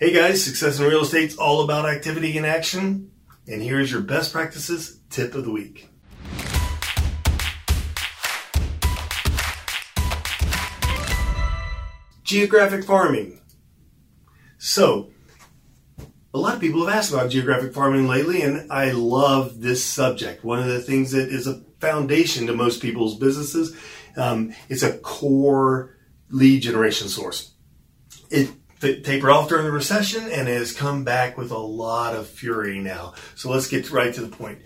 Hey guys, success in real estate's all about activity and action. And here's your best practices tip of the week. Geographic farming. So, a lot of people have asked about geographic farming lately, and I love this subject. One of the things that is a foundation to most people's businesses, um, it's a core lead generation source. It tapered off during the recession and has come back with a lot of fury now. So let's get right to the point.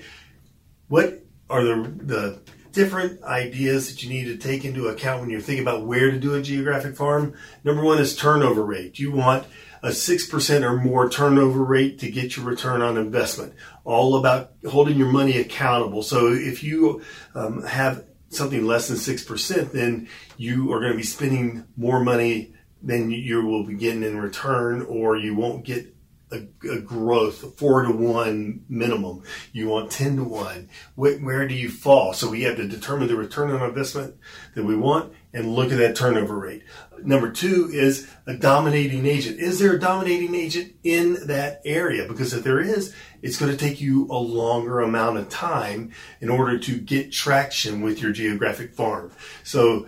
What are the, the different ideas that you need to take into account when you're thinking about where to do a geographic farm? Number one is turnover rate. You want a 6% or more turnover rate to get your return on investment. All about holding your money accountable. So if you um, have something less than 6%, then you are going to be spending more money than you will be getting in return, or you won't get a, a, growth, four to one minimum. You want 10 to one. Where, where, do you fall? So we have to determine the return on investment that we want and look at that turnover rate. Number two is a dominating agent. Is there a dominating agent in that area? Because if there is, it's going to take you a longer amount of time in order to get traction with your geographic farm. So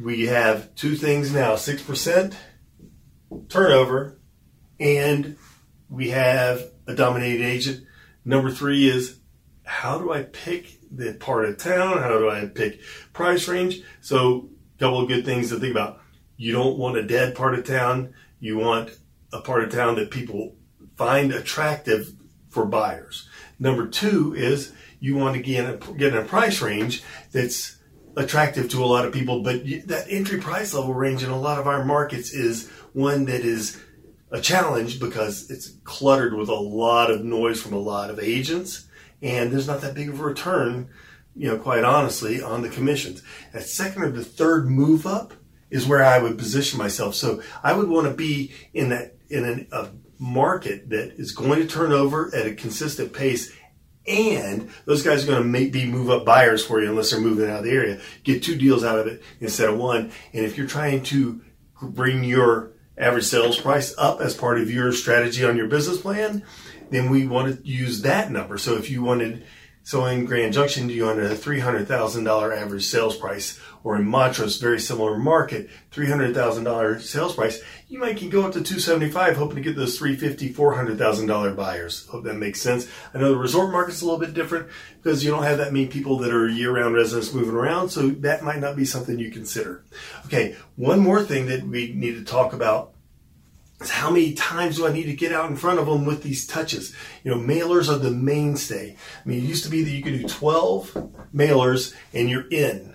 we have two things now, 6% turnover and we have a dominating agent. Number three is how do I pick the part of town? How do I pick price range? So, a couple of good things to think about. You don't want a dead part of town. You want a part of town that people find attractive for buyers. Number two is you want to get a, get a price range that's attractive to a lot of people, but that entry price level range in a lot of our markets is one that is a challenge because it's cluttered with a lot of noise from a lot of agents and there's not that big of a return, you know, quite honestly, on the commissions. That second or the third move up is where I would position myself. So I would want to be in that in an, a market that is going to turn over at a consistent pace and those guys are going to make, be move up buyers for you unless they're moving out of the area. Get two deals out of it instead of one. And if you're trying to bring your average sales price up as part of your strategy on your business plan, then we want to use that number. So if you wanted, so in Grand Junction, you wanted a $300,000 average sales price, or in Montrose, very similar market, $300,000 sales price, you might can go up to 275 hoping to get those 350 $400,000 buyers. Hope that makes sense. I know the resort market's a little bit different because you don't have that many people that are year-round residents moving around, so that might not be something you consider. Okay, one more thing that we need to talk about how many times do I need to get out in front of them with these touches? You know, mailers are the mainstay. I mean, it used to be that you could do 12 mailers and you're in.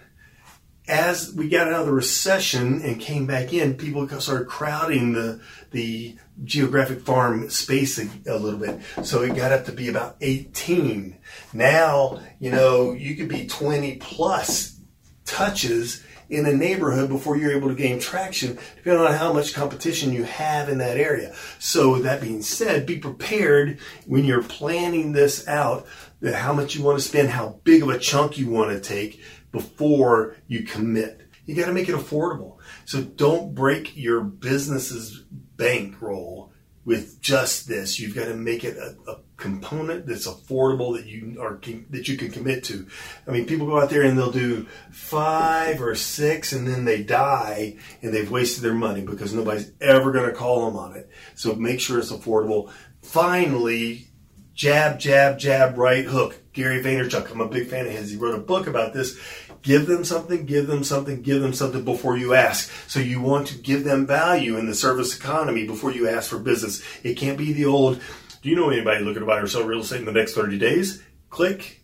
As we got out of the recession and came back in, people started crowding the the geographic farm space a, a little bit. So it got up to be about 18. Now, you know, you could be 20 plus touches in a neighborhood before you're able to gain traction, depending on how much competition you have in that area. So that being said, be prepared when you're planning this out, that how much you want to spend, how big of a chunk you want to take before you commit. You got to make it affordable. So don't break your business's bankroll with just this. You've got to make it a, a component that's affordable that you are that you can commit to. I mean, people go out there and they'll do five or six, and then they die, and they've wasted their money because nobody's ever going to call them on it. So make sure it's affordable. Finally, jab, jab, jab, right hook. Gary Vaynerchuk. I'm a big fan of his. He wrote a book about this. Give them something, give them something, give them something before you ask. So you want to give them value in the service economy before you ask for business. It can't be the old, do you know anybody looking to buy or sell real estate in the next 30 days? Click.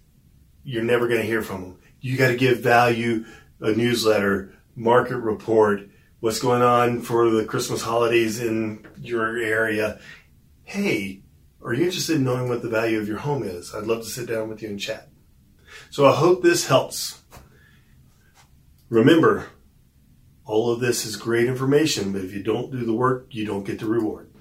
You're never going to hear from them. You got to give value, a newsletter, market report, what's going on for the Christmas holidays in your area. Hey, are you interested in knowing what the value of your home is? I'd love to sit down with you and chat. So I hope this helps. Remember, all of this is great information, but if you don't do the work, you don't get the reward.